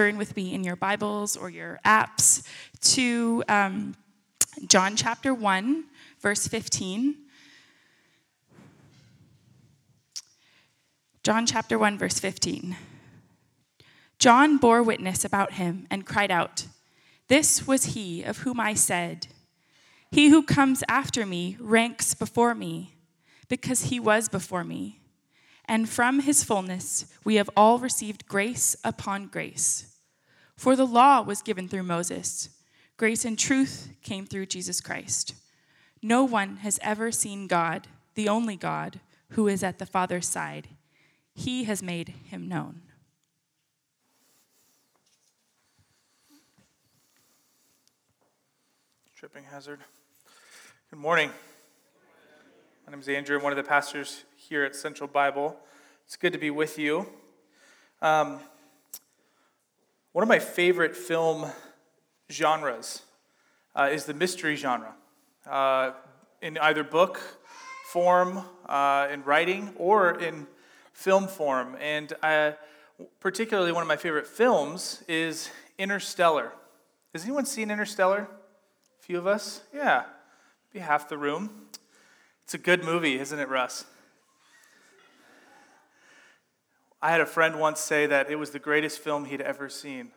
Turn with me in your Bibles or your apps to um, John chapter 1, verse 15. John chapter 1, verse 15. John bore witness about him and cried out, This was he of whom I said, He who comes after me ranks before me, because he was before me. And from his fullness we have all received grace upon grace. For the law was given through Moses, grace and truth came through Jesus Christ. No one has ever seen God, the only God, who is at the Father's side. He has made him known. Tripping hazard. Good morning. My name is Andrew. I'm one of the pastors here at Central Bible. It's good to be with you. Um, one of my favorite film genres uh, is the mystery genre. Uh, in either book form, uh, in writing, or in film form. And I, particularly one of my favorite films is Interstellar. Has anyone seen Interstellar? A few of us? Yeah, maybe half the room. It's a good movie, isn't it, Russ? I had a friend once say that it was the greatest film he'd ever seen,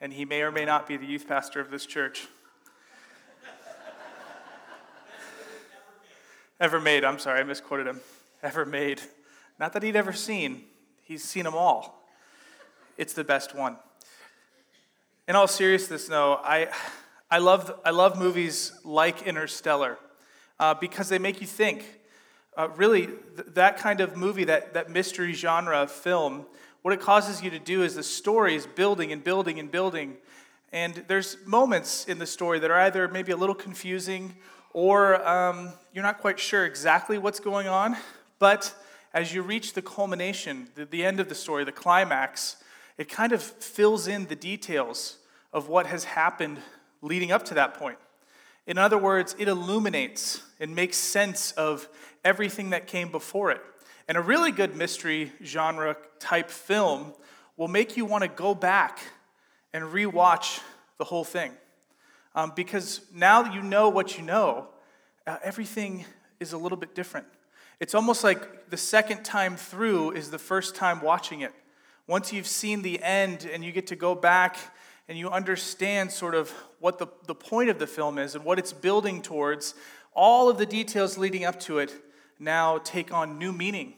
and he may or may not be the youth pastor of this church. ever made, I'm sorry, I misquoted him. Ever made. Not that he'd ever seen, he's seen them all. It's the best one. In all seriousness, though, I, I, love, I love movies like Interstellar uh, because they make you think. Uh, really, th- that kind of movie, that, that mystery genre film, what it causes you to do is the story is building and building and building. And there's moments in the story that are either maybe a little confusing or um, you're not quite sure exactly what's going on. But as you reach the culmination, the, the end of the story, the climax, it kind of fills in the details of what has happened leading up to that point. In other words, it illuminates and makes sense of everything that came before it. And a really good mystery genre type film will make you want to go back and rewatch the whole thing. Um, because now that you know what you know, uh, everything is a little bit different. It's almost like the second time through is the first time watching it. Once you've seen the end and you get to go back and you understand sort of what the, the point of the film is and what it's building towards, all of the details leading up to it now take on new meaning.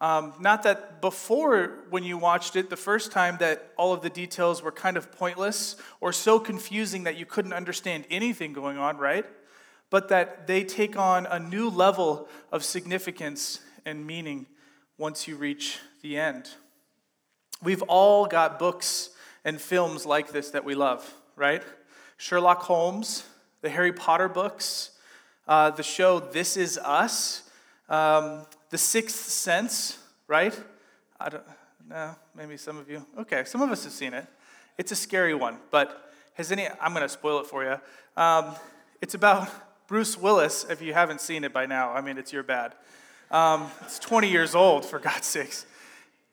Um, not that before, when you watched it the first time, that all of the details were kind of pointless or so confusing that you couldn't understand anything going on, right? But that they take on a new level of significance and meaning once you reach the end. We've all got books and films like this that we love, right? Sherlock Holmes, the Harry Potter books, uh, the show This Is Us, um, The Sixth Sense, right? I don't, no, maybe some of you. Okay, some of us have seen it. It's a scary one, but has any, I'm going to spoil it for you. Um, it's about Bruce Willis, if you haven't seen it by now. I mean, it's your bad. Um, it's 20 years old, for God's sakes.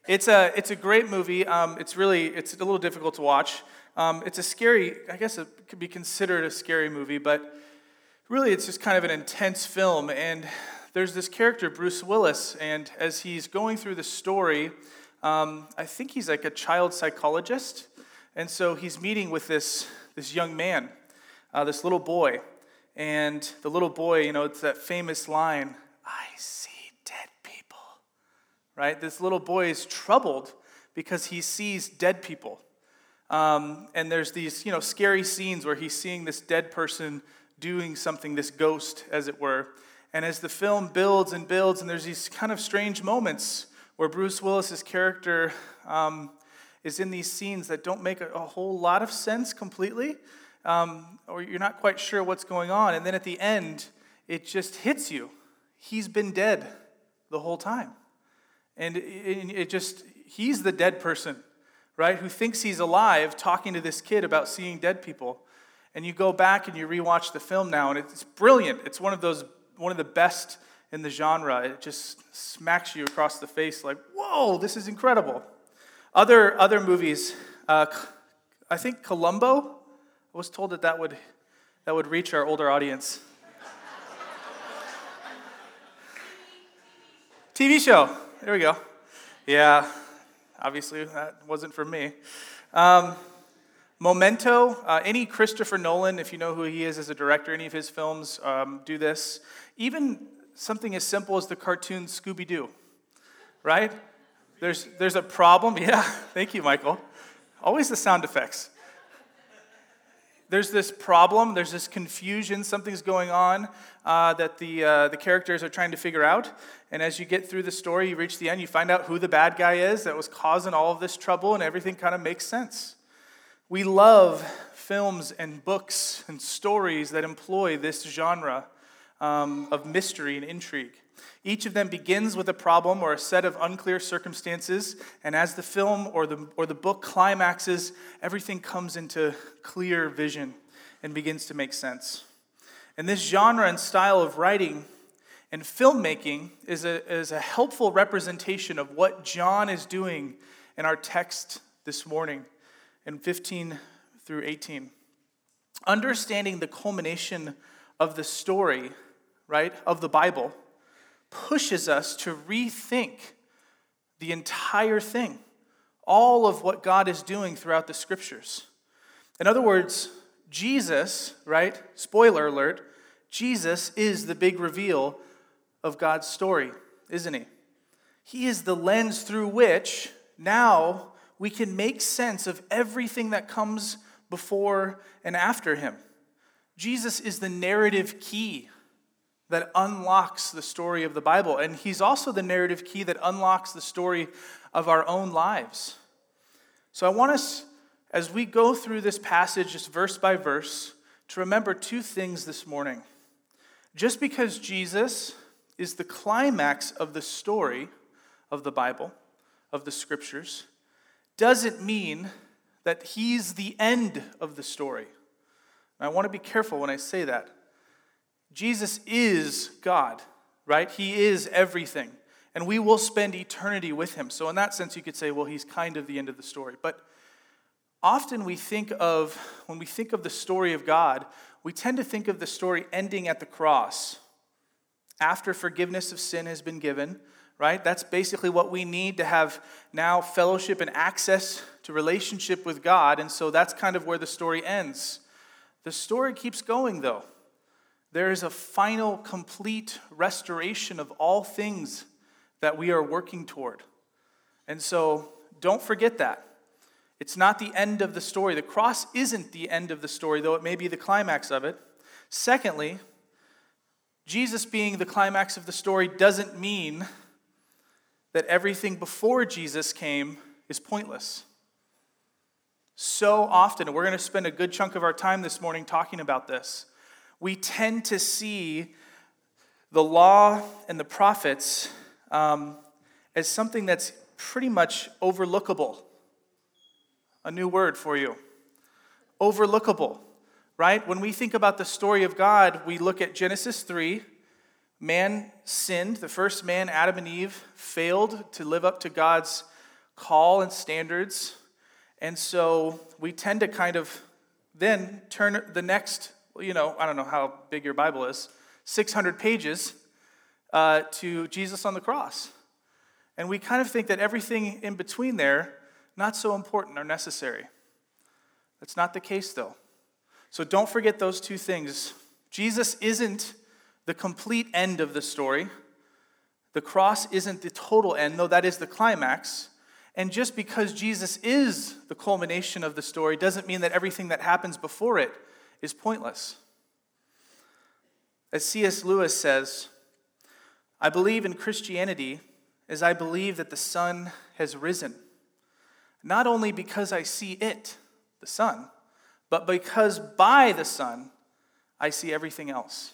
It's a, it's a great movie. Um, it's really, it's a little difficult to watch. Um, it's a scary, I guess it could be considered a scary movie, but really it's just kind of an intense film. And there's this character, Bruce Willis, and as he's going through the story, um, I think he's like a child psychologist. And so he's meeting with this, this young man, uh, this little boy. And the little boy, you know, it's that famous line I see dead people, right? This little boy is troubled because he sees dead people. Um, and there's these, you know, scary scenes where he's seeing this dead person doing something, this ghost, as it were. And as the film builds and builds, and there's these kind of strange moments where Bruce Willis's character um, is in these scenes that don't make a, a whole lot of sense completely, um, or you're not quite sure what's going on. And then at the end, it just hits you. He's been dead the whole time. And it, it just, he's the dead person, right? Who thinks he's alive talking to this kid about seeing dead people. And you go back and you rewatch the film now, and it's brilliant. It's one of those, one of the best in the genre. It just smacks you across the face like, whoa, this is incredible. Other, other movies, uh, I think Columbo, I was told that that would, that would reach our older audience. TV show, there we go. Yeah, obviously that wasn't for me. Um, Memento, uh, any Christopher Nolan, if you know who he is as a director, any of his films um, do this. Even something as simple as the cartoon Scooby Doo, right? There's, there's a problem. Yeah, thank you, Michael. Always the sound effects. There's this problem, there's this confusion, something's going on uh, that the, uh, the characters are trying to figure out. And as you get through the story, you reach the end, you find out who the bad guy is that was causing all of this trouble, and everything kind of makes sense. We love films and books and stories that employ this genre um, of mystery and intrigue. Each of them begins with a problem or a set of unclear circumstances, and as the film or the, or the book climaxes, everything comes into clear vision and begins to make sense. And this genre and style of writing and filmmaking is a, is a helpful representation of what John is doing in our text this morning in 15 through 18. Understanding the culmination of the story, right, of the Bible pushes us to rethink the entire thing, all of what God is doing throughout the scriptures. In other words, Jesus, right? Spoiler alert, Jesus is the big reveal of God's story, isn't he? He is the lens through which now we can make sense of everything that comes before and after him. Jesus is the narrative key that unlocks the story of the Bible. And he's also the narrative key that unlocks the story of our own lives. So I want us, as we go through this passage, just verse by verse, to remember two things this morning. Just because Jesus is the climax of the story of the Bible, of the scriptures, doesn't mean that he's the end of the story. And I want to be careful when I say that. Jesus is God, right? He is everything. And we will spend eternity with him. So, in that sense, you could say, well, he's kind of the end of the story. But often we think of, when we think of the story of God, we tend to think of the story ending at the cross. After forgiveness of sin has been given, right? That's basically what we need to have now fellowship and access to relationship with God. And so that's kind of where the story ends. The story keeps going, though. There is a final, complete restoration of all things that we are working toward. And so don't forget that. It's not the end of the story. The cross isn't the end of the story, though it may be the climax of it. Secondly, Jesus being the climax of the story doesn't mean that everything before Jesus came is pointless. So often, and we're going to spend a good chunk of our time this morning talking about this we tend to see the law and the prophets um, as something that's pretty much overlookable. A new word for you overlookable, right? When we think about the story of God, we look at Genesis 3. Man sinned. The first man, Adam and Eve, failed to live up to God's call and standards. And so we tend to kind of then turn the next you know, I don't know how big your Bible is, 600 pages uh, to Jesus on the cross. And we kind of think that everything in between there, not so important or necessary. That's not the case, though. So don't forget those two things. Jesus isn't the complete end of the story. The cross isn't the total end, though that is the climax. And just because Jesus is the culmination of the story doesn't mean that everything that happens before it is pointless. As C.S. Lewis says, I believe in Christianity as I believe that the sun has risen. not only because I see it, the sun, but because by the sun I see everything else.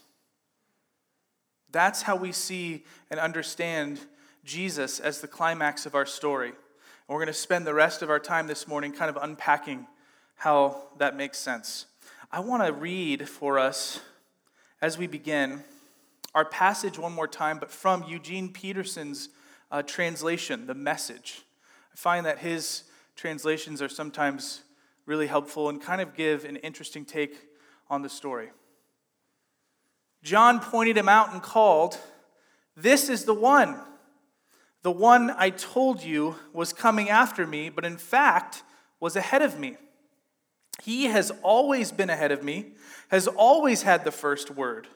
That's how we see and understand Jesus as the climax of our story. And we're going to spend the rest of our time this morning kind of unpacking how that makes sense. I want to read for us as we begin our passage one more time, but from Eugene Peterson's uh, translation, The Message. I find that his translations are sometimes really helpful and kind of give an interesting take on the story. John pointed him out and called, This is the one, the one I told you was coming after me, but in fact was ahead of me. He has always been ahead of me, has always had the first word.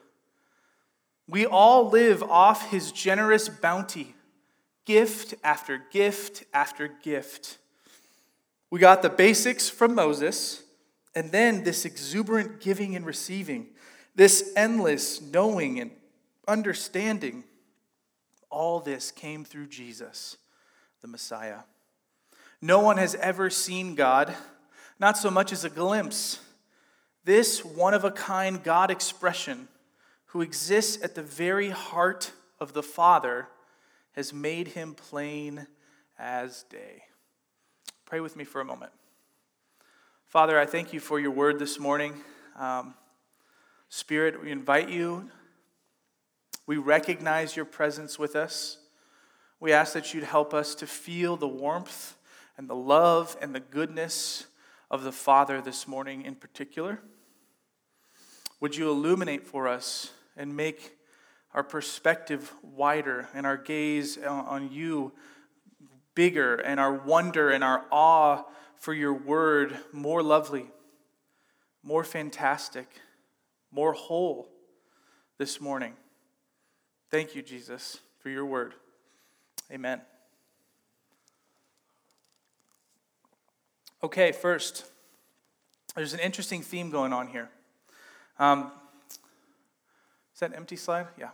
We all live off his generous bounty, gift after gift after gift. We got the basics from Moses, and then this exuberant giving and receiving, this endless knowing and understanding. All this came through Jesus, the Messiah. No one has ever seen God, not so much as a glimpse. This one of a kind God expression, who exists at the very heart of the Father, has made him plain as day. Pray with me for a moment. Father, I thank you for your word this morning. Um, Spirit, we invite you. We recognize your presence with us. We ask that you'd help us to feel the warmth and the love and the goodness of the Father this morning in particular. Would you illuminate for us and make our perspective wider and our gaze on you bigger and our wonder and our awe for your word more lovely, more fantastic, more whole this morning. Thank you, Jesus, for your word. Amen. Okay, first, there's an interesting theme going on here. Um, is that empty slide? Yeah.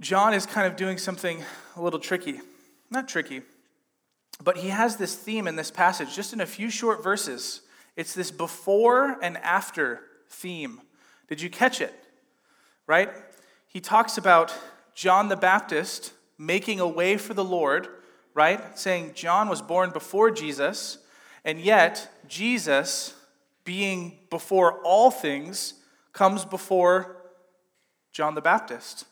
John is kind of doing something a little tricky not tricky, but he has this theme in this passage, just in a few short verses. It's this before and after theme. Did you catch it? Right? He talks about John the Baptist making a way for the Lord, right? Saying John was born before Jesus, and yet Jesus, being before all things, comes before John the Baptist,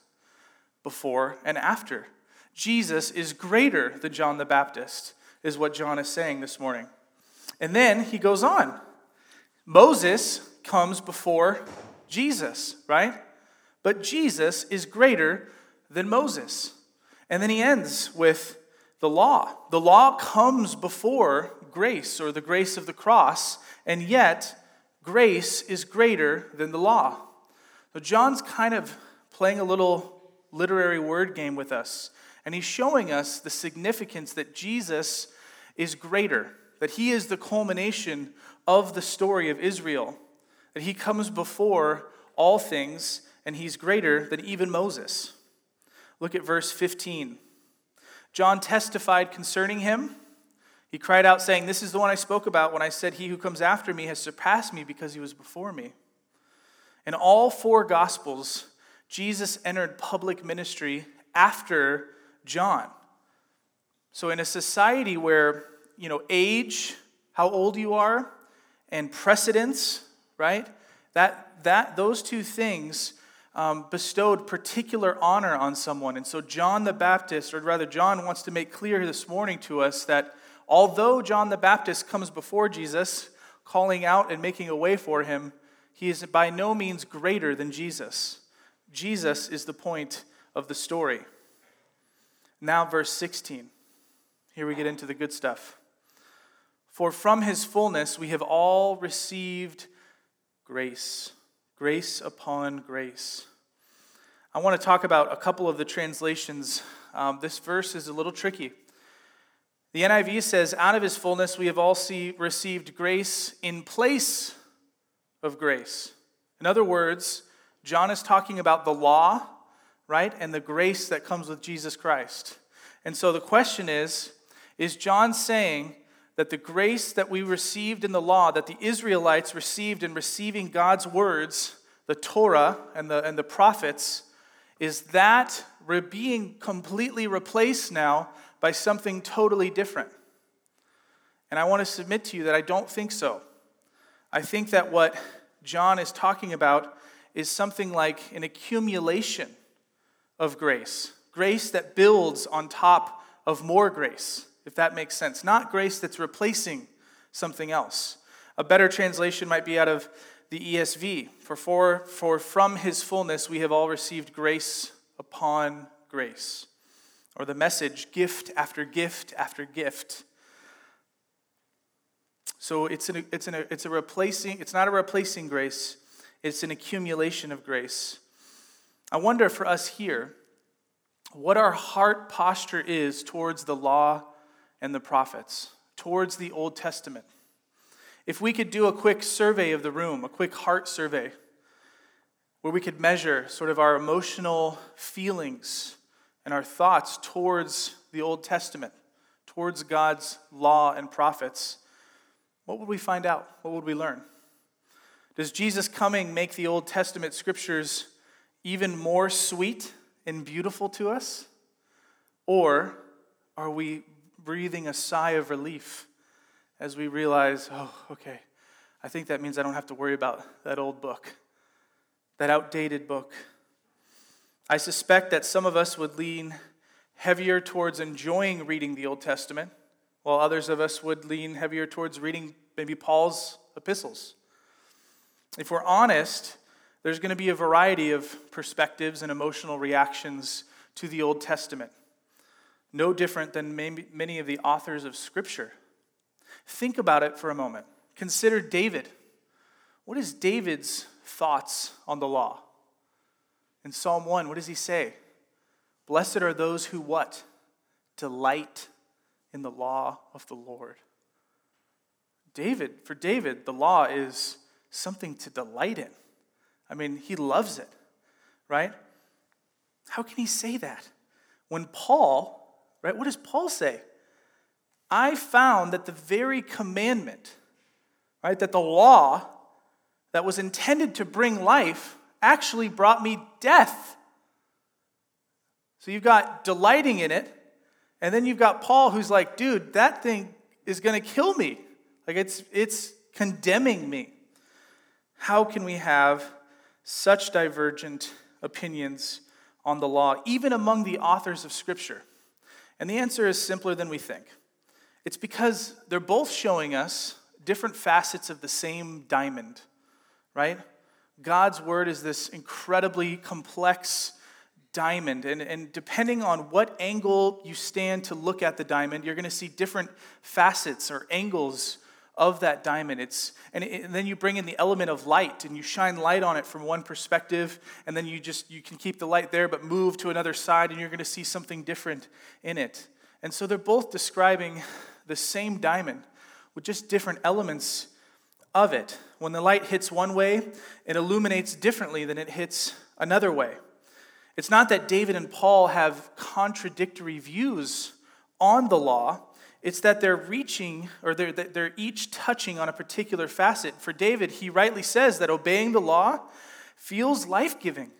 before and after. Jesus is greater than John the Baptist, is what John is saying this morning. And then he goes on. Moses comes before Jesus, right? But Jesus is greater than Moses. And then he ends with the law. The law comes before grace or the grace of the cross, and yet grace is greater than the law. So John's kind of playing a little literary word game with us. And he's showing us the significance that Jesus is greater, that he is the culmination of the story of Israel, that he comes before all things, and he's greater than even Moses. Look at verse 15. John testified concerning him. He cried out, saying, This is the one I spoke about when I said, He who comes after me has surpassed me because he was before me. In all four Gospels, Jesus entered public ministry after John. So, in a society where, you know, age, how old you are, and precedence, right? That, that, those two things um, bestowed particular honor on someone. And so, John the Baptist, or rather, John wants to make clear this morning to us that although John the Baptist comes before Jesus, calling out and making a way for him, he is by no means greater than Jesus. Jesus is the point of the story. Now, verse 16. Here we get into the good stuff. For from his fullness we have all received grace, grace upon grace. I want to talk about a couple of the translations. Um, this verse is a little tricky. The NIV says, Out of his fullness we have all see, received grace in place of grace. In other words, John is talking about the law right? And the grace that comes with Jesus Christ. And so the question is Is John saying that the grace that we received in the law, that the Israelites received in receiving God's words, the Torah and the, and the prophets, is that we're being completely replaced now by something totally different? And I want to submit to you that I don't think so. I think that what John is talking about is something like an accumulation of grace, grace that builds on top of more grace, if that makes sense. Not grace that's replacing something else. A better translation might be out of the ESV for, for, for from his fullness we have all received grace upon grace. Or the message, gift after gift after gift. So it's, an, it's, an, it's a replacing, it's not a replacing grace, it's an accumulation of grace. I wonder for us here what our heart posture is towards the law and the prophets, towards the Old Testament. If we could do a quick survey of the room, a quick heart survey, where we could measure sort of our emotional feelings and our thoughts towards the Old Testament, towards God's law and prophets, what would we find out? What would we learn? Does Jesus coming make the Old Testament scriptures even more sweet and beautiful to us? Or are we breathing a sigh of relief as we realize, oh, okay, I think that means I don't have to worry about that old book, that outdated book? I suspect that some of us would lean heavier towards enjoying reading the Old Testament, while others of us would lean heavier towards reading maybe Paul's epistles. If we're honest, there's going to be a variety of perspectives and emotional reactions to the Old Testament, no different than many of the authors of Scripture. Think about it for a moment. Consider David. What is David's thoughts on the law? In Psalm 1, what does he say? Blessed are those who what? Delight in the law of the Lord. David, for David, the law is something to delight in. I mean, he loves it, right? How can he say that? When Paul, right, what does Paul say? I found that the very commandment, right, that the law that was intended to bring life actually brought me death. So you've got delighting in it, and then you've got Paul who's like, dude, that thing is going to kill me. Like it's, it's condemning me. How can we have such divergent opinions on the law, even among the authors of Scripture? And the answer is simpler than we think. It's because they're both showing us different facets of the same diamond, right? God's word is this incredibly complex diamond. And, and depending on what angle you stand to look at the diamond, you're going to see different facets or angles of that diamond. It's, and, it, and, then you bring in the element of light and you shine light on it from one perspective, and then you just you can keep the light there but move to another side and you're going to see something different in it. And so they're both describing the same diamond with just different elements of it. When the light hits one way, it illuminates differently than it hits another way. It's not that David and Paul have contradictory views on the law, it's that they're reaching, or they're, they're each touching on a particular facet. For David, he rightly says that obeying the law feels life giving.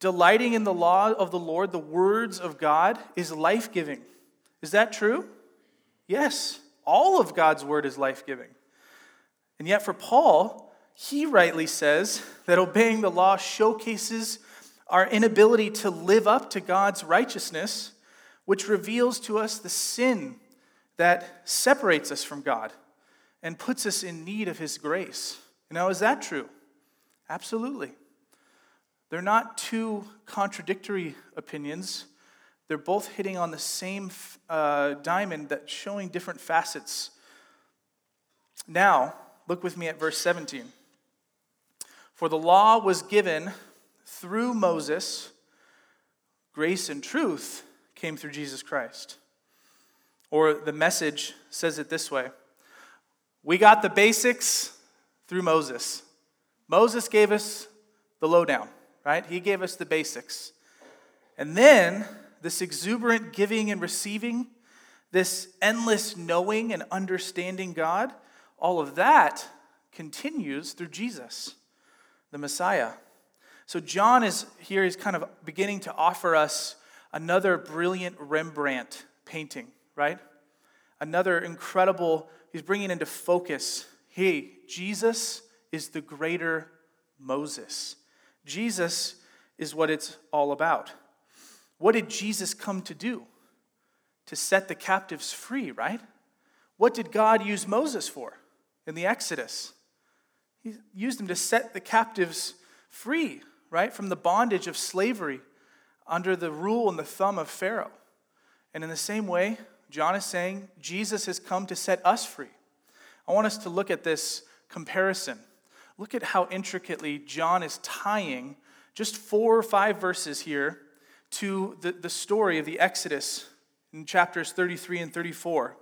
Delighting in the law of the Lord, the words of God, is life giving. Is that true? Yes. All of God's word is life giving. And yet, for Paul, he rightly says that obeying the law showcases our inability to live up to God's righteousness, which reveals to us the sin that separates us from God and puts us in need of His grace. Now, is that true? Absolutely. They're not two contradictory opinions. They're both hitting on the same uh, diamond that's showing different facets. Now, look with me at verse 17. For the law was given through Moses, grace and truth came through Jesus Christ. Or the message says it this way We got the basics through Moses. Moses gave us the lowdown, right? He gave us the basics. And then this exuberant giving and receiving, this endless knowing and understanding God, all of that continues through Jesus, the Messiah. So John is here, he's kind of beginning to offer us another brilliant Rembrandt painting, right? Another incredible, he's bringing into focus hey, Jesus is the greater Moses. Jesus is what it's all about. What did Jesus come to do? To set the captives free, right? What did God use Moses for in the Exodus? He used him to set the captives free, right? From the bondage of slavery under the rule and the thumb of Pharaoh. And in the same way, John is saying Jesus has come to set us free. I want us to look at this comparison. Look at how intricately John is tying just four or five verses here to the, the story of the Exodus in chapters 33 and 34.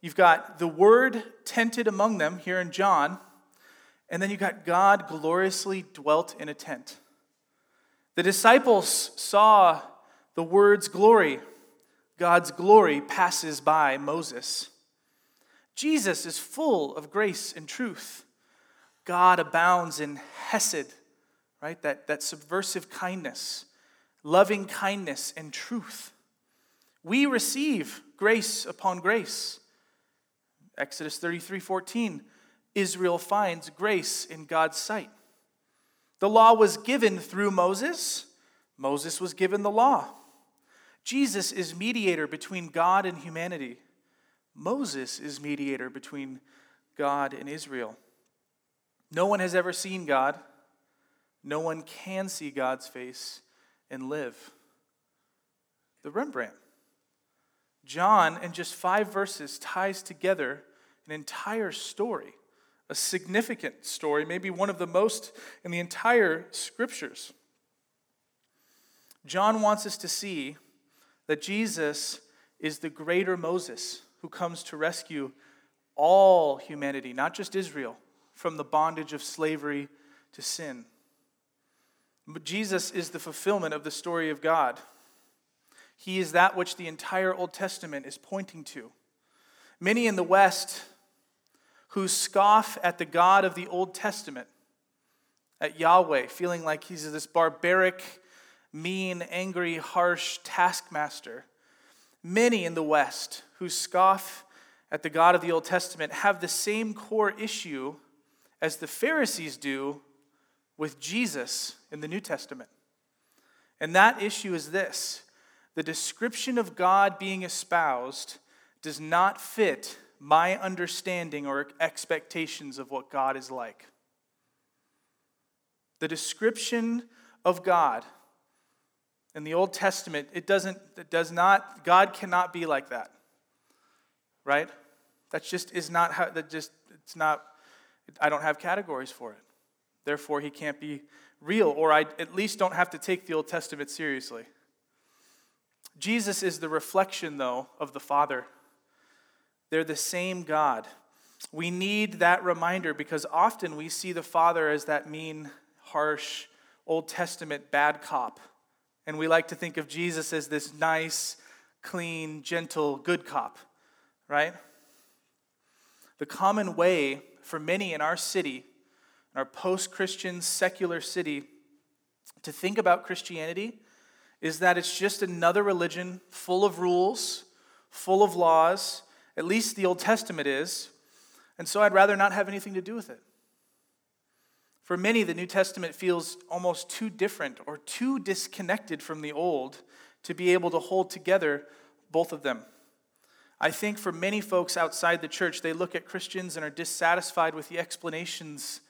You've got the word tented among them here in John, and then you've got God gloriously dwelt in a tent. The disciples saw the word's glory. God's glory passes by Moses. Jesus is full of grace and truth. God abounds in hesed, right? That, that subversive kindness, loving kindness, and truth. We receive grace upon grace. Exodus 33 14, Israel finds grace in God's sight. The law was given through Moses, Moses was given the law. Jesus is mediator between God and humanity. Moses is mediator between God and Israel. No one has ever seen God. No one can see God's face and live. The Rembrandt. John, in just five verses, ties together an entire story, a significant story, maybe one of the most in the entire scriptures. John wants us to see that Jesus is the greater Moses who comes to rescue all humanity, not just Israel, from the bondage of slavery to sin. But Jesus is the fulfillment of the story of God. He is that which the entire Old Testament is pointing to. Many in the West who scoff at the God of the Old Testament, at Yahweh, feeling like he's this barbaric, mean, angry, harsh taskmaster. Many in the West who scoff at the God of the Old Testament have the same core issue as the Pharisees do with Jesus in the New Testament. And that issue is this the description of God being espoused does not fit my understanding or expectations of what God is like. The description of God in the Old Testament, it doesn't, it does not, God cannot be like that. Right? That just is not how, that just, it's not, I don't have categories for it. Therefore, he can't be real, or I at least don't have to take the Old Testament seriously. Jesus is the reflection, though, of the Father. They're the same God. We need that reminder because often we see the Father as that mean, harsh, Old Testament bad cop. And we like to think of Jesus as this nice, clean, gentle, good cop, right? The common way for many in our city, in our post Christian secular city, to think about Christianity is that it's just another religion full of rules, full of laws, at least the Old Testament is. And so I'd rather not have anything to do with it. For many, the New Testament feels almost too different or too disconnected from the Old to be able to hold together both of them. I think for many folks outside the church, they look at Christians and are dissatisfied with the explanations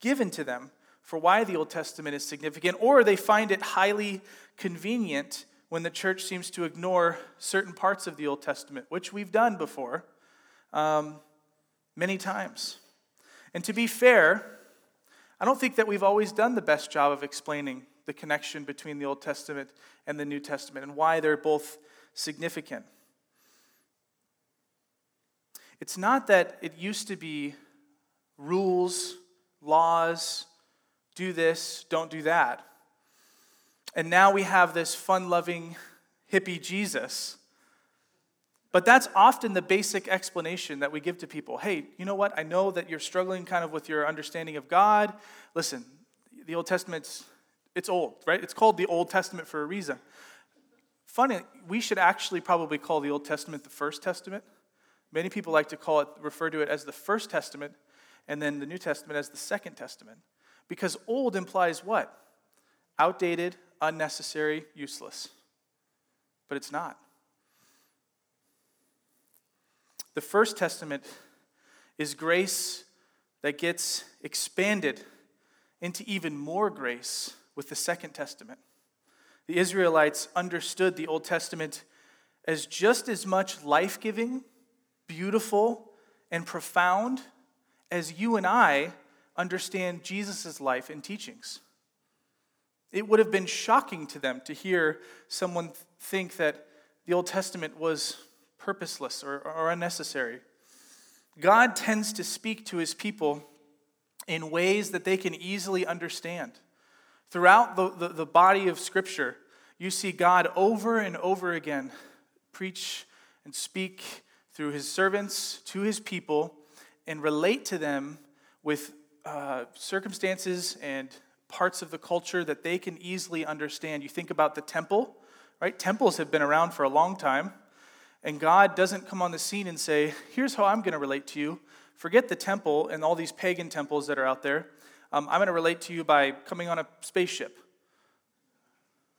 given to them for why the Old Testament is significant, or they find it highly convenient when the church seems to ignore certain parts of the Old Testament, which we've done before um, many times. And to be fair, I don't think that we've always done the best job of explaining the connection between the Old Testament and the New Testament and why they're both significant. It's not that it used to be rules, laws, do this, don't do that. And now we have this fun loving hippie Jesus. But that's often the basic explanation that we give to people. Hey, you know what? I know that you're struggling kind of with your understanding of God. Listen, the Old Testament's it's old, right? It's called the Old Testament for a reason. Funny, we should actually probably call the Old Testament the First Testament. Many people like to call it, refer to it as the First Testament, and then the New Testament as the Second Testament. Because old implies what? Outdated, unnecessary, useless. But it's not. The First Testament is grace that gets expanded into even more grace with the Second Testament. The Israelites understood the Old Testament as just as much life giving, beautiful, and profound as you and I understand Jesus' life and teachings. It would have been shocking to them to hear someone think that the Old Testament was purposeless or, or unnecessary. God tends to speak to his people in ways that they can easily understand. Throughout the, the, the, body of Scripture, you see God over and over again preach and speak through his servants to his people and relate to them with uh, circumstances and parts of the culture that they can easily understand. You think about the temple, right? Temples have been around for a long time, and God doesn't come on the scene and say, Here's how I'm going to relate to you. Forget the temple and all these pagan temples that are out there. Um, I'm going to relate to you by coming on a spaceship.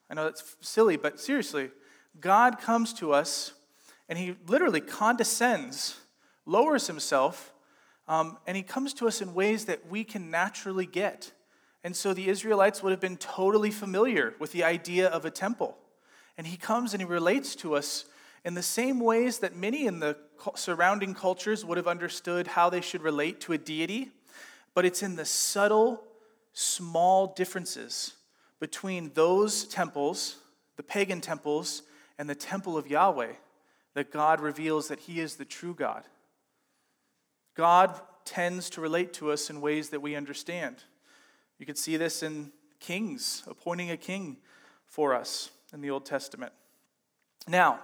I know that's silly, but seriously, God comes to us and he literally condescends, lowers himself, um, and he comes to us in ways that we can naturally get. And so the Israelites would have been totally familiar with the idea of a temple. And he comes and he relates to us in the same ways that many in the surrounding cultures would have understood how they should relate to a deity, but it's in the subtle, small differences between those temples, the pagan temples, and the temple of Yahweh, that God reveals that He is the true God. God tends to relate to us in ways that we understand. You could see this in kings, appointing a king for us in the Old Testament. Now,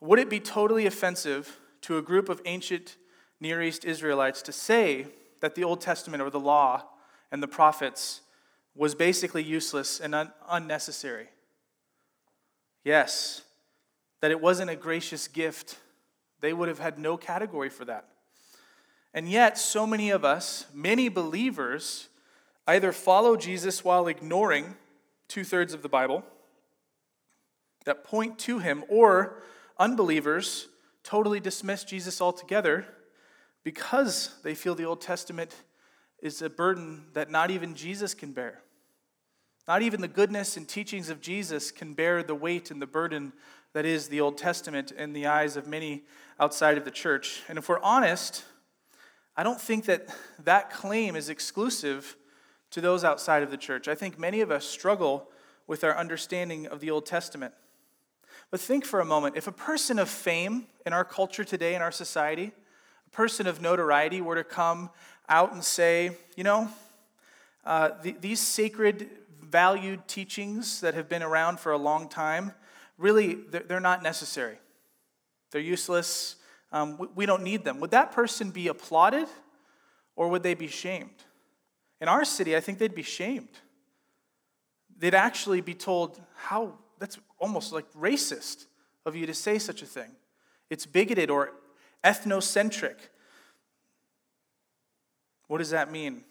would it be totally offensive to a group of ancient Near East Israelites to say that the Old Testament or the law and the prophets was basically useless and un- unnecessary? Yes, that it wasn't a gracious gift. They would have had no category for that. And yet, so many of us, many believers, either follow Jesus while ignoring two thirds of the Bible that point to him, or Unbelievers totally dismiss Jesus altogether because they feel the Old Testament is a burden that not even Jesus can bear. Not even the goodness and teachings of Jesus can bear the weight and the burden that is the Old Testament in the eyes of many outside of the church. And if we're honest, I don't think that that claim is exclusive to those outside of the church. I think many of us struggle with our understanding of the Old Testament. But think for a moment if a person of fame in our culture today, in our society, a person of notoriety were to come out and say, you know, uh, the, these sacred, valued teachings that have been around for a long time, really, they're, they're not necessary. They're useless. Um, we, we don't need them. Would that person be applauded or would they be shamed? In our city, I think they'd be shamed. They'd actually be told, how that's almost like racist of you to say such a thing. It's bigoted or ethnocentric. What does that mean?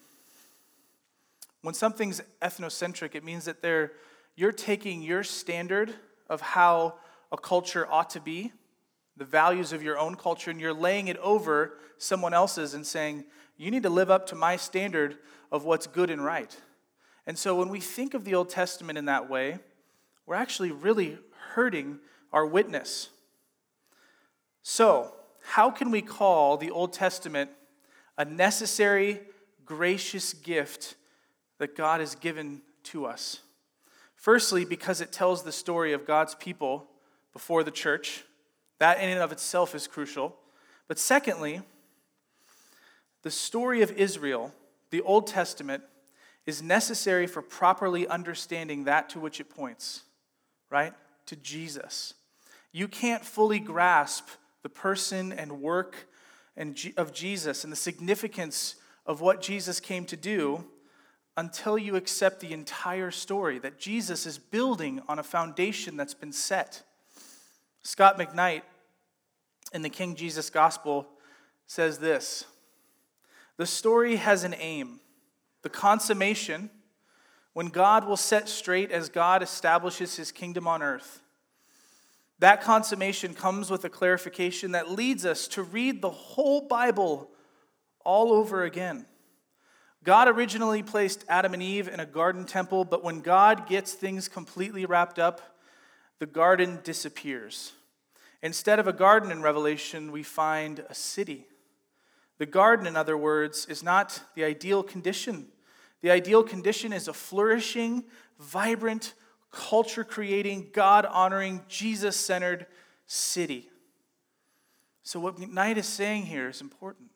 When something's ethnocentric, it means that they're, you're taking your standard of how a culture ought to be, the values of your own culture, and you're laying it over someone else's and saying, you need to live up to my standard of what's good and right. And so when we think of the Old Testament in that way, we're actually really hurting our witness. So, how can we call the Old Testament a necessary, gracious gift that God has given to us? Firstly, because it tells the story of God's people before the church. That in and of itself is crucial. But secondly, the story of Israel, the Old Testament, is necessary for properly understanding that to which it points right? To Jesus. You can't fully grasp the person and work and of Jesus and the significance of what Jesus came to do until you accept the entire story that Jesus is building on a foundation that's been set. Scot McKnight in the King Jesus Gospel says this The story has an aim, the consummation, when God will set straight as God establishes his kingdom on earth. That consummation comes with a clarification that leads us to read the whole Bible all over again. God originally placed Adam and Eve in a garden temple, but when God gets things completely wrapped up, the garden disappears. Instead of a garden in Revelation, we find a city. The garden, in other words, is not the ideal condition. The ideal condition is a flourishing, vibrant, culture creating, God honoring, Jesus centered city. So, what McKnight is saying here is important.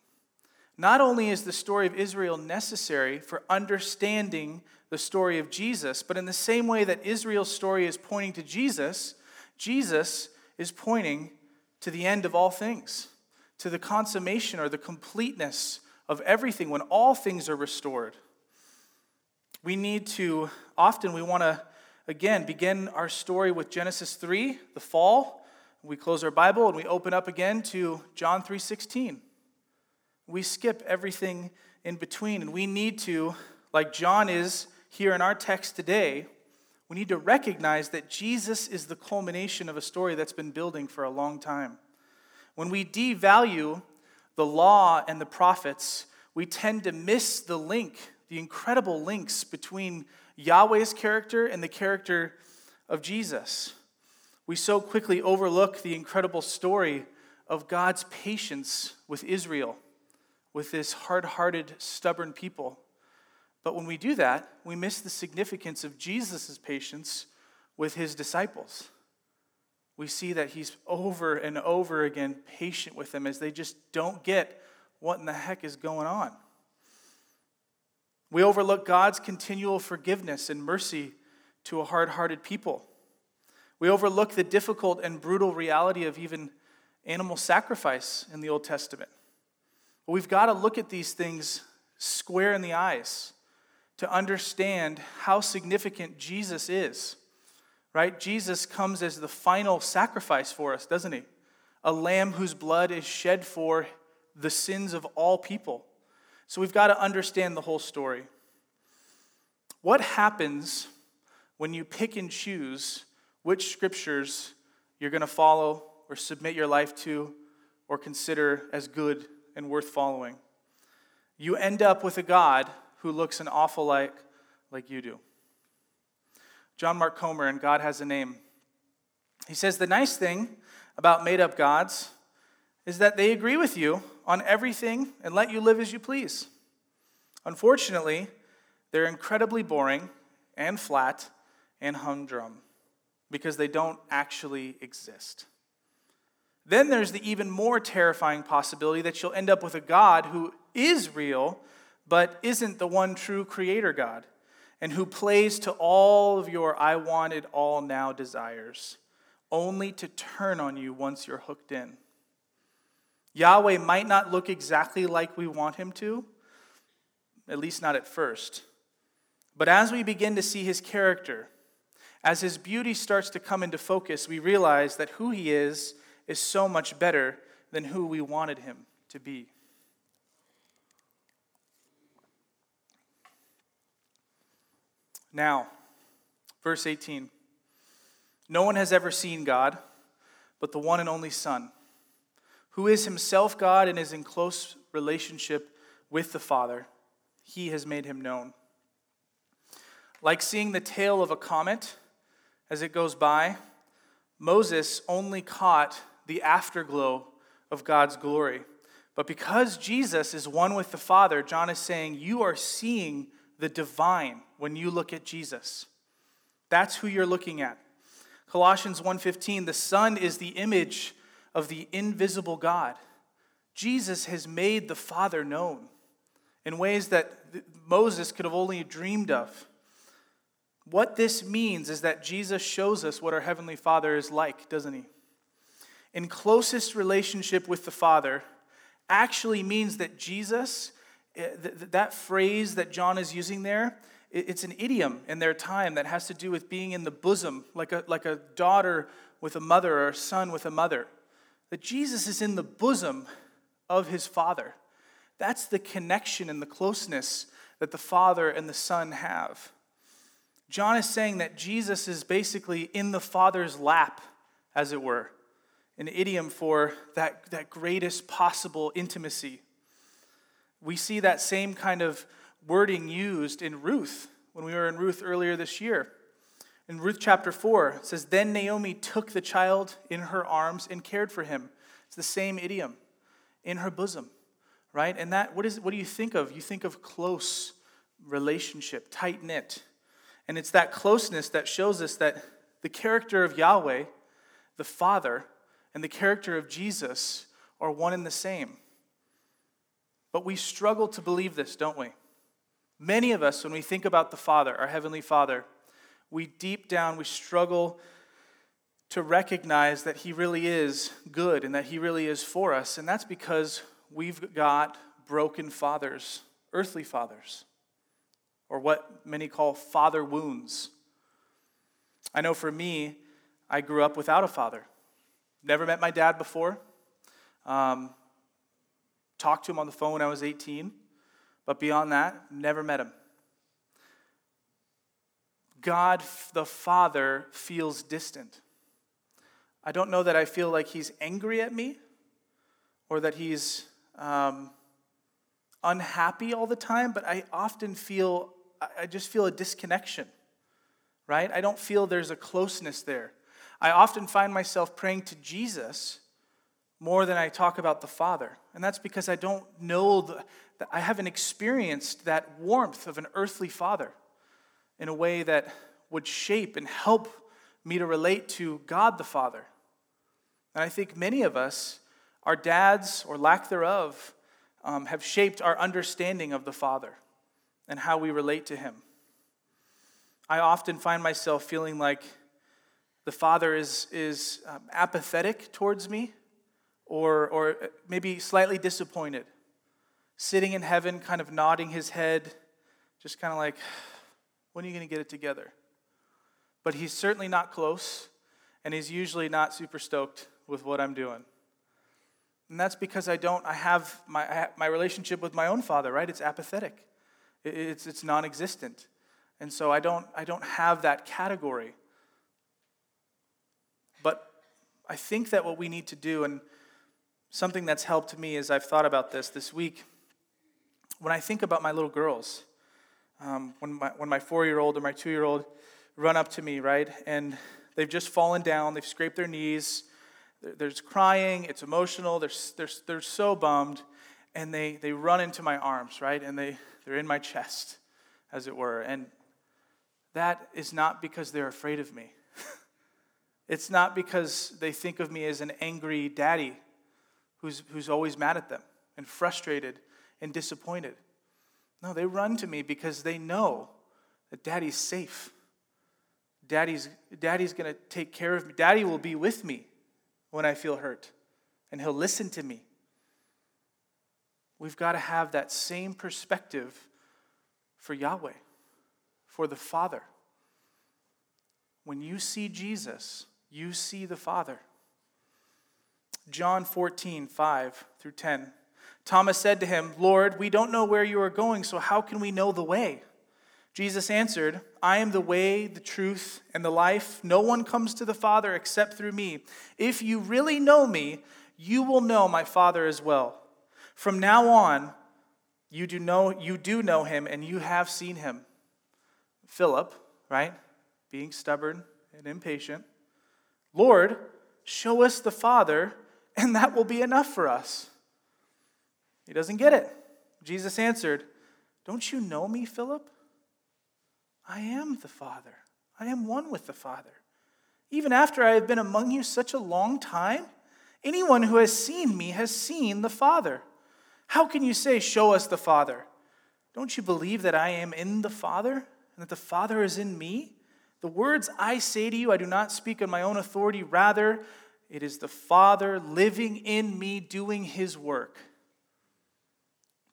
Not only is the story of Israel necessary for understanding the story of Jesus, but in the same way that Israel's story is pointing to Jesus, Jesus is pointing to the end of all things, to the consummation or the completeness of everything when all things are restored. We need to, often, we want to, again, begin our story with Genesis 3, the fall. We close our Bible and we open up again to John 3:16. We skip everything in between, and we need to, like John is here in our text today, we need to recognize that Jesus is the culmination of a story that's been building for a long time. When we devalue the law and the prophets, we tend to miss the link, the incredible links between Yahweh's character and the character of Jesus. We so quickly overlook the incredible story of God's patience with Israel, with this hard hearted, stubborn people. But when we do that, we miss the significance of Jesus' patience with his disciples. We see that he's over and over again patient with them as they just don't get what in the heck is going on. We overlook God's continual forgiveness and mercy to a hard hearted people. We overlook the difficult and brutal reality of even animal sacrifice in the Old Testament. But we've got to look at these things square in the eyes to understand how significant Jesus is. Right? Jesus comes as the final sacrifice for us, doesn't he? A lamb whose blood is shed for the sins of all people. So we've got to understand the whole story. What happens when you pick and choose which scriptures you're going to follow or submit your life to or consider as good and worth following? You end up with a God who looks an awful like like you do. John Mark Comer and God Has a Name. He says the nice thing about made up gods is that they agree with you on everything and let you live as you please. Unfortunately, they're incredibly boring and flat and humdrum because they don't actually exist. Then there's the even more terrifying possibility that you'll end up with a God who is real but isn't the one true creator God, and who plays to all of your I want it all now desires, only to turn on you once you're hooked in. Yahweh might not look exactly like we want him to, at least not at first. But as we begin to see his character, as his beauty starts to come into focus, we realize that who he is is so much better than who we wanted him to be. Now, verse 18 No one has ever seen God, but the one and only Son, who is himself God and is in close relationship with the Father. He has made him known. Like seeing the tail of a comet as it goes by, Moses only caught the afterglow of God's glory. But because Jesus is one with the Father, John is saying, You are seeing the divine when you look at Jesus. That's who you're looking at. Colossians 1:15 the son is the image of the invisible God. Jesus has made the Father known in ways that Moses could have only dreamed of. What this means is that Jesus shows us what our heavenly Father is like, doesn't he? in closest relationship with the Father actually means that Jesus, eh, that phrase that John is using there, it's an idiom in their time that has to do with being in the bosom, like a, like a daughter with a mother or a son with a mother. That Jesus is in the bosom of his Father. That's the connection and the closeness that the Father and the Son have. John is saying that Jesus is basically in the Father's lap, as it were, an idiom for that, that greatest possible intimacy. We see that same kind of wording used in Ruth when we were in Ruth earlier this year. In Ruth chapter 4, it says, Then Naomi took the child in her arms and cared for him. It's the same idiom, in her bosom, right? And that, what, is, what do you think of? You think of close relationship, tight knit. And it's that closeness that shows us that the character of Yahweh, the Father, and the character of Jesus are one and the same. But we struggle to believe this, don't we? Many of us, when we think about the Father, our Heavenly Father, we deep down, we struggle to recognize that He really is good and that He really is for us. And that's because we've got broken fathers, earthly fathers or what many call father wounds. I know for me, I grew up without a father. Never met my dad before. Um, talked to him on the phone when I was 18, but beyond that, never met him. God the Father feels distant. I don't know that I feel like he's angry at me or that he's um, unhappy all the time, but I often feel I just feel a disconnection, right? I don't feel there's a closeness there. I often find myself praying to Jesus more than I talk about the Father. And that's because I don't know, the, I haven't experienced that warmth of an earthly Father in a way that would shape and help me to relate to God the Father. And I think many of us, our dads or lack thereof, um, have shaped our understanding of the Father and how we relate to Him. I often find myself feeling like the Father is, is um, apathetic towards me or, or maybe slightly disappointed, sitting in heaven, kind of nodding his head, just kind of like, when are you going to get it together? But he's certainly not close, and he's usually not super stoked with what I'm doing. And that's because I don't, I have my, I have my relationship with my own father, right? It's apathetic. It's, it's non existent. And so I don't, I don't have that category. But I think that what we need to do, and something that's helped me as I've thought about this this week, when I think about my little girls, um, when my, when my four year old or my two year old run up to me, right, and they've just fallen down, they've scraped their knees, there's crying, it's emotional, they're, they're, they're so bummed, and they, they run into my arms, right, and they, they're in my chest, as it were. And that is not because they're afraid of me. it's not because they think of me as an angry daddy who's, who's always mad at them and frustrated and disappointed. No, they run to me because they know that daddy's safe. Daddy's, daddy's going to take care of me. Daddy will be with me when I feel hurt, and he'll listen to me. We've got to have that same perspective for Yahweh, for the Father. When you see Jesus, you see the Father. John 14, 5 through 10. Thomas said to him, Lord, we don't know where you are going, so how can we know the way? Jesus answered, I am the way, the truth, and the life. No one comes to the Father except through me. If you really know me, you will know my Father as well. From now on, you do know, you do know him and you have seen him. Philip, right? Being stubborn and impatient. Lord, show us the Father, and that will be enough for us. He doesn't get it. Jesus answered, Don't you know me, Philip? I am the Father. I am one with the Father. Even after I have been among you such a long time, anyone who has seen me has seen the Father. How can you say, Show us the Father? Don't you believe that I am in the Father and that the Father is in me? The words I say to you, I do not speak on my own authority. Rather, It is the Father living in me, doing his work.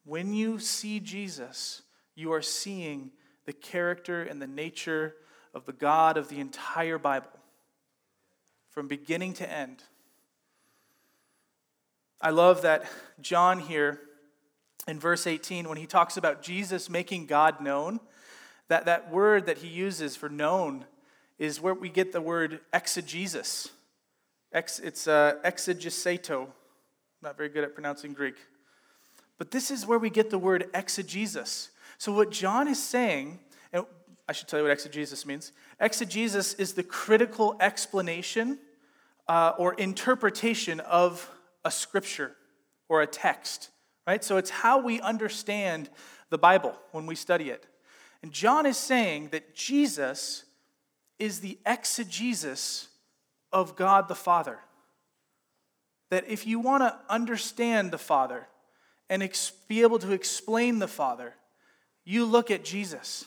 When you see Jesus, you are seeing the character and the nature of the God of the entire Bible, from beginning to end. I love that John here in verse 18, when he talks about Jesus making God known, that, that word that he uses for known is where we get the word exegesis. Ex, it's uh, exegeseto. Not very good at pronouncing Greek. But this is where we get the word exegesis. So, what John is saying, and I should tell you what exegesis means. Exegesis is the critical explanation uh, or interpretation of a scripture or a text, right? So it's how we understand the Bible when we study it. And John is saying that Jesus is the exegesis of God the Father. That if you want to understand the Father and ex- be able to explain the Father, you look at Jesus.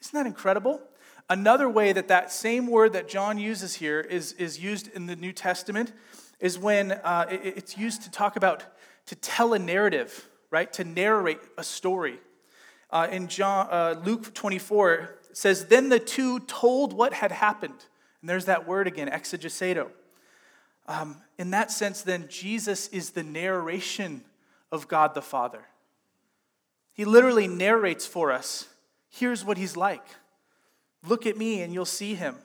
Isn't that incredible? Another way that that same word that John uses here is, is used in the New Testament is when uh, it, it's used to talk about to tell a narrative, right? To narrate a story. Uh, in John, uh, Luke 24, it says, Then the two told what had happened. And there's that word again, exegeseto. Um, in that sense, then, Jesus is the narration of God the Father. He literally narrates for us here's what he's like. Look at me and you'll see him.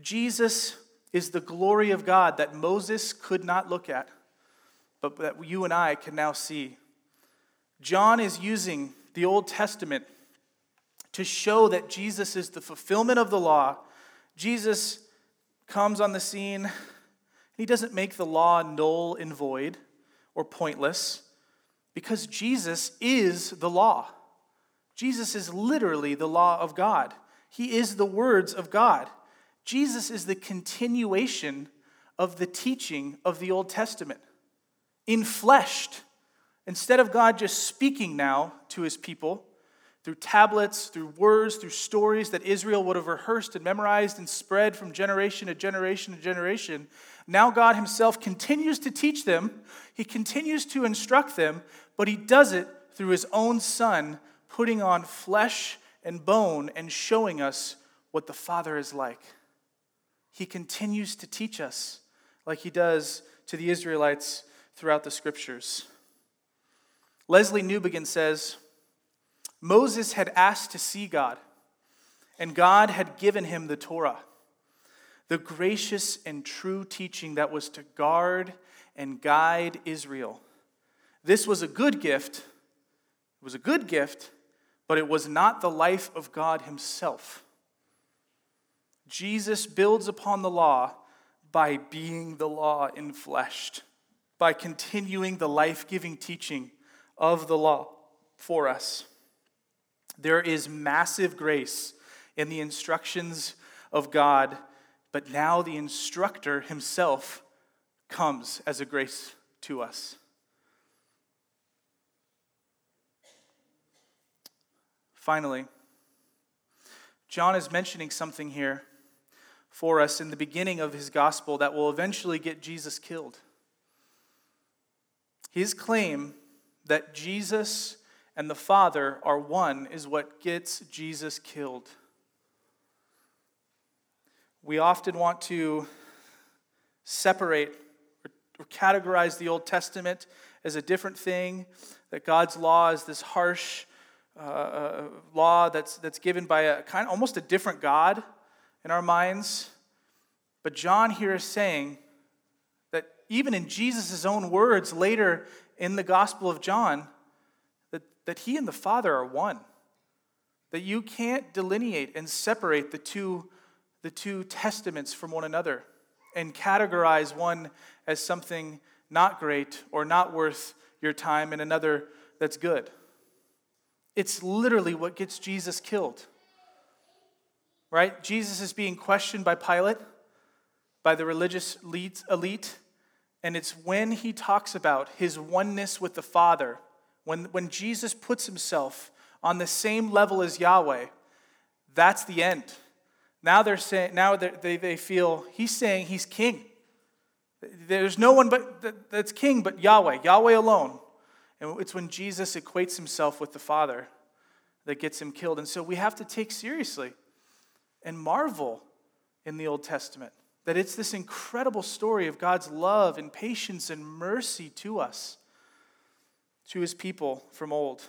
Jesus is the glory of God that Moses could not look at, but that you and I can now see. John is using the Old Testament to show that Jesus is the fulfillment of the law. Jesus comes on the scene. He doesn't make the law null and void or pointless because Jesus is the law. Jesus is literally the law of God. He is the words of God. Jesus is the continuation of the teaching of the Old Testament, infleshed. Instead of God just speaking now to his people through tablets, through words, through stories that Israel would have rehearsed and memorized and spread from generation to generation to generation, now God himself continues to teach them, he continues to instruct them, but he does it through his own Son, putting on flesh and bone and showing us what the Father is like. He continues to teach us like he does to the Israelites throughout the scriptures. Lesslie Newbigin says Moses had asked to see God, and God had given him the Torah, the gracious and true teaching that was to guard and guide Israel. This was a good gift. It was a good gift, but it was not the life of God Himself. Jesus builds upon the law by being the law infleshed, by continuing the life giving teaching of the law for us. There is massive grace in the instructions of God, but now the instructor himself comes as a grace to us. Finally, John is mentioning something here for us in the beginning of his gospel that will eventually get Jesus killed. His claim that Jesus and the Father are one is what gets Jesus killed. We often want to separate or categorize the Old Testament as a different thing, that God's law is this harsh uh, uh law that's, that's given by a kind almost a different God in our minds. But John here is saying that even in Jesus' own words later in the Gospel of John, that, that he and the Father are one. That you can't delineate and separate the two, the two testaments from one another and categorize one as something not great or not worth your time and another that's good. It's literally what gets Jesus killed right? Jesus is being questioned by Pilate, by the religious elite, and it's when he talks about his oneness with the Father, when, when Jesus puts himself on the same level as Yahweh, that's the end. Now they're saying, now they, they feel he's saying he's king. There's no one but that's king but Yahweh, Yahweh alone. And it's when Jesus equates himself with the Father that gets him killed. And so we have to take seriously and marvel in the Old Testament that it's this incredible story of God's love and patience and mercy to us, to his people from old.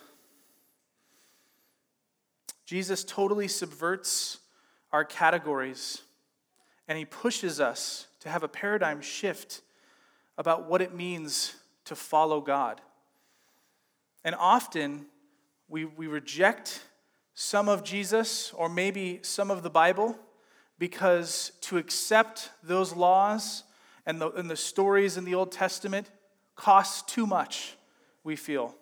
Jesus totally subverts our categories and he pushes us to have a paradigm shift about what it means to follow God. And often we, we reject some of Jesus or maybe some of the Bible because to accept those laws and the, and the stories in the Old Testament costs too much, we feel.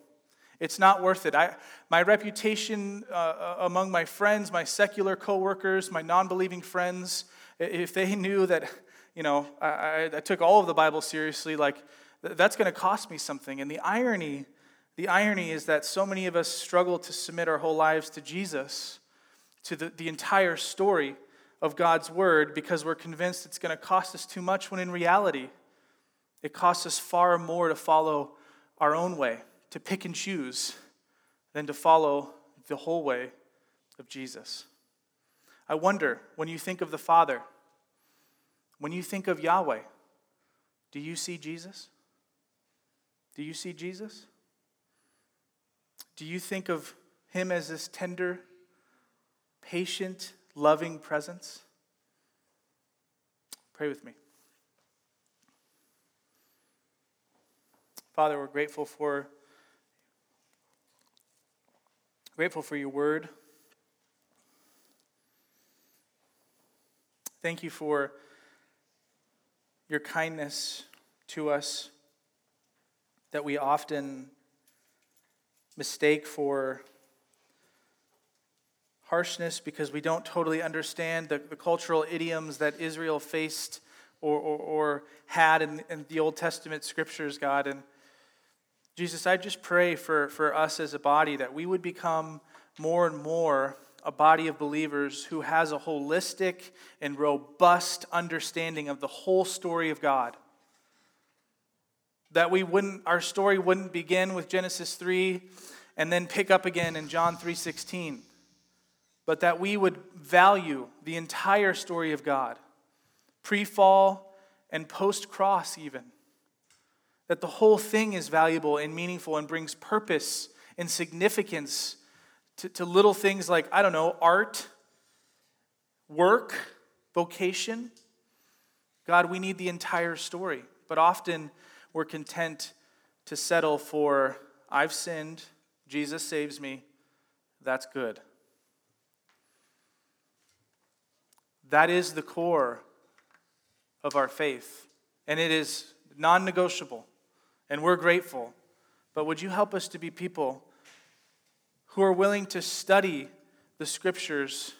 It's not worth it. I, my reputation uh, uh among my friends, my secular coworkers, my non believing friends, if they knew that you know, I, I took all of the Bible seriously, like, that's going to cost me something. And the irony, the irony is that so many of us struggle to submit our whole lives to Jesus, to the, the entire story of God's word, because we're convinced it's going to cost us too much, when in reality, it costs us far more to follow our own way, to pick and choose, than to follow the whole way of Jesus. I wonder, when you think of the Father, when you think of Yahweh, do you see Jesus? Do you see Jesus? Do you think of him as this tender, patient, loving presence? Pray with me. Father, we're grateful for grateful for your word. Thank you for your kindness to us that we often mistake for harshness because we don't totally understand the, the cultural idioms that Israel faced or, or, or had in, in, the Old Testament scriptures, God. And Jesus, I just pray for, for us as a body that we would become more and more a body of believers who has a holistic and robust understanding of the whole story of God. That we wouldn't our story wouldn't begin with Genesis 3 and then pick up again in John 3:16. But that we would value the entire story of God, pre-fall and post-cross even. That the whole thing is valuable and meaningful and brings purpose and significance to, to little things like, I don't know, art, work, vocation. God, we need the entire story. But often we're content to settle for, I've sinned, Jesus saves me, that's good. That is the core of our faith, and it is non negotiable, and we're grateful. But would you help us to be people who are willing to study the scriptures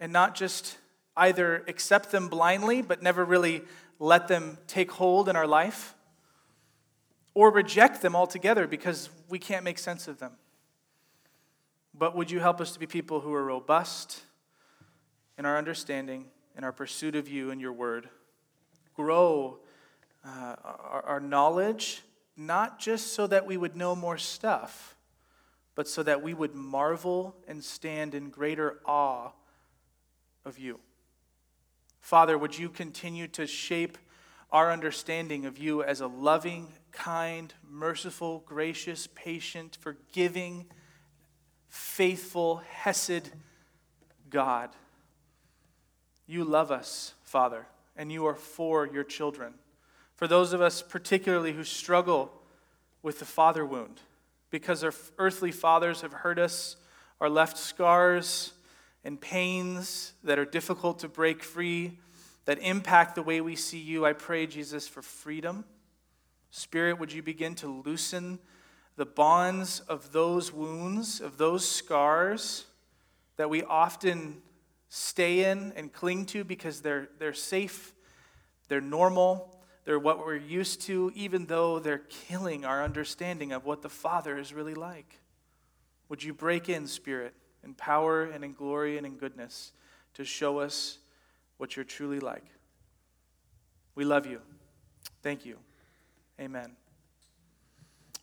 and not just either accept them blindly but never really let them take hold in our life, or reject them altogether because we can't make sense of them. But would you help us to be people who are robust in our understanding, in our pursuit of you and your word? Grow uh, our, our knowledge, not just so that we would know more stuff but so that we would marvel and stand in greater awe of you. Father, would you continue to shape our understanding of you as a loving, kind, merciful, gracious, patient, forgiving, faithful, Hesed God. You love us, Father, and you are for your children. For those of us, particularly who struggle with the father wound, because our earthly fathers have hurt us, or left scars and pains that are difficult to break free, that impact the way we see you. I pray, Jesus, for freedom. Spirit, would you begin to loosen the bonds of those wounds, of those scars that we often stay in and cling to because they're, they're safe, they're normal, they're what we're used to, even though they're killing our understanding of what the Father is really like. Would you break in, Spirit, in power and in glory and in goodness to show us what you're truly like. We love you. Thank you. Amen.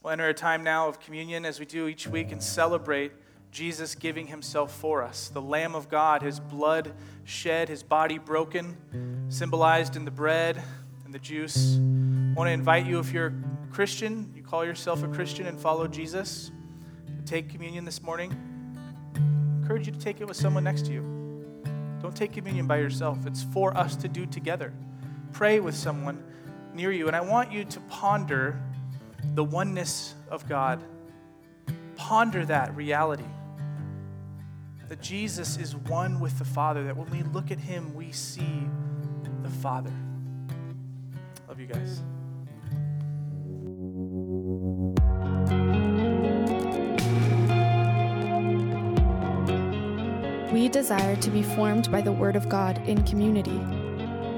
We'll enter a time now of communion as we do each week and celebrate Jesus giving himself for us, the Lamb of God, his blood shed, his body broken, symbolized in the bread and the juice. I want to invite you, if you're a Christian, you call yourself a Christian and follow Jesus, to take communion this morning. I encourage you to take it with someone next to you. Don't take communion by yourself, it's for us to do together. Pray with someone near you, and I want you to ponder the oneness of God. Ponder that reality. That Jesus is one with the Father, that when we look at Him, we see the Father. Love you guys. We desire to be formed by the Word of God in community.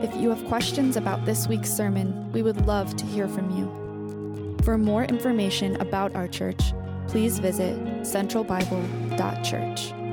If you have questions about this week's sermon, we would love to hear from you. For more information about our church, please visit centralbible.church.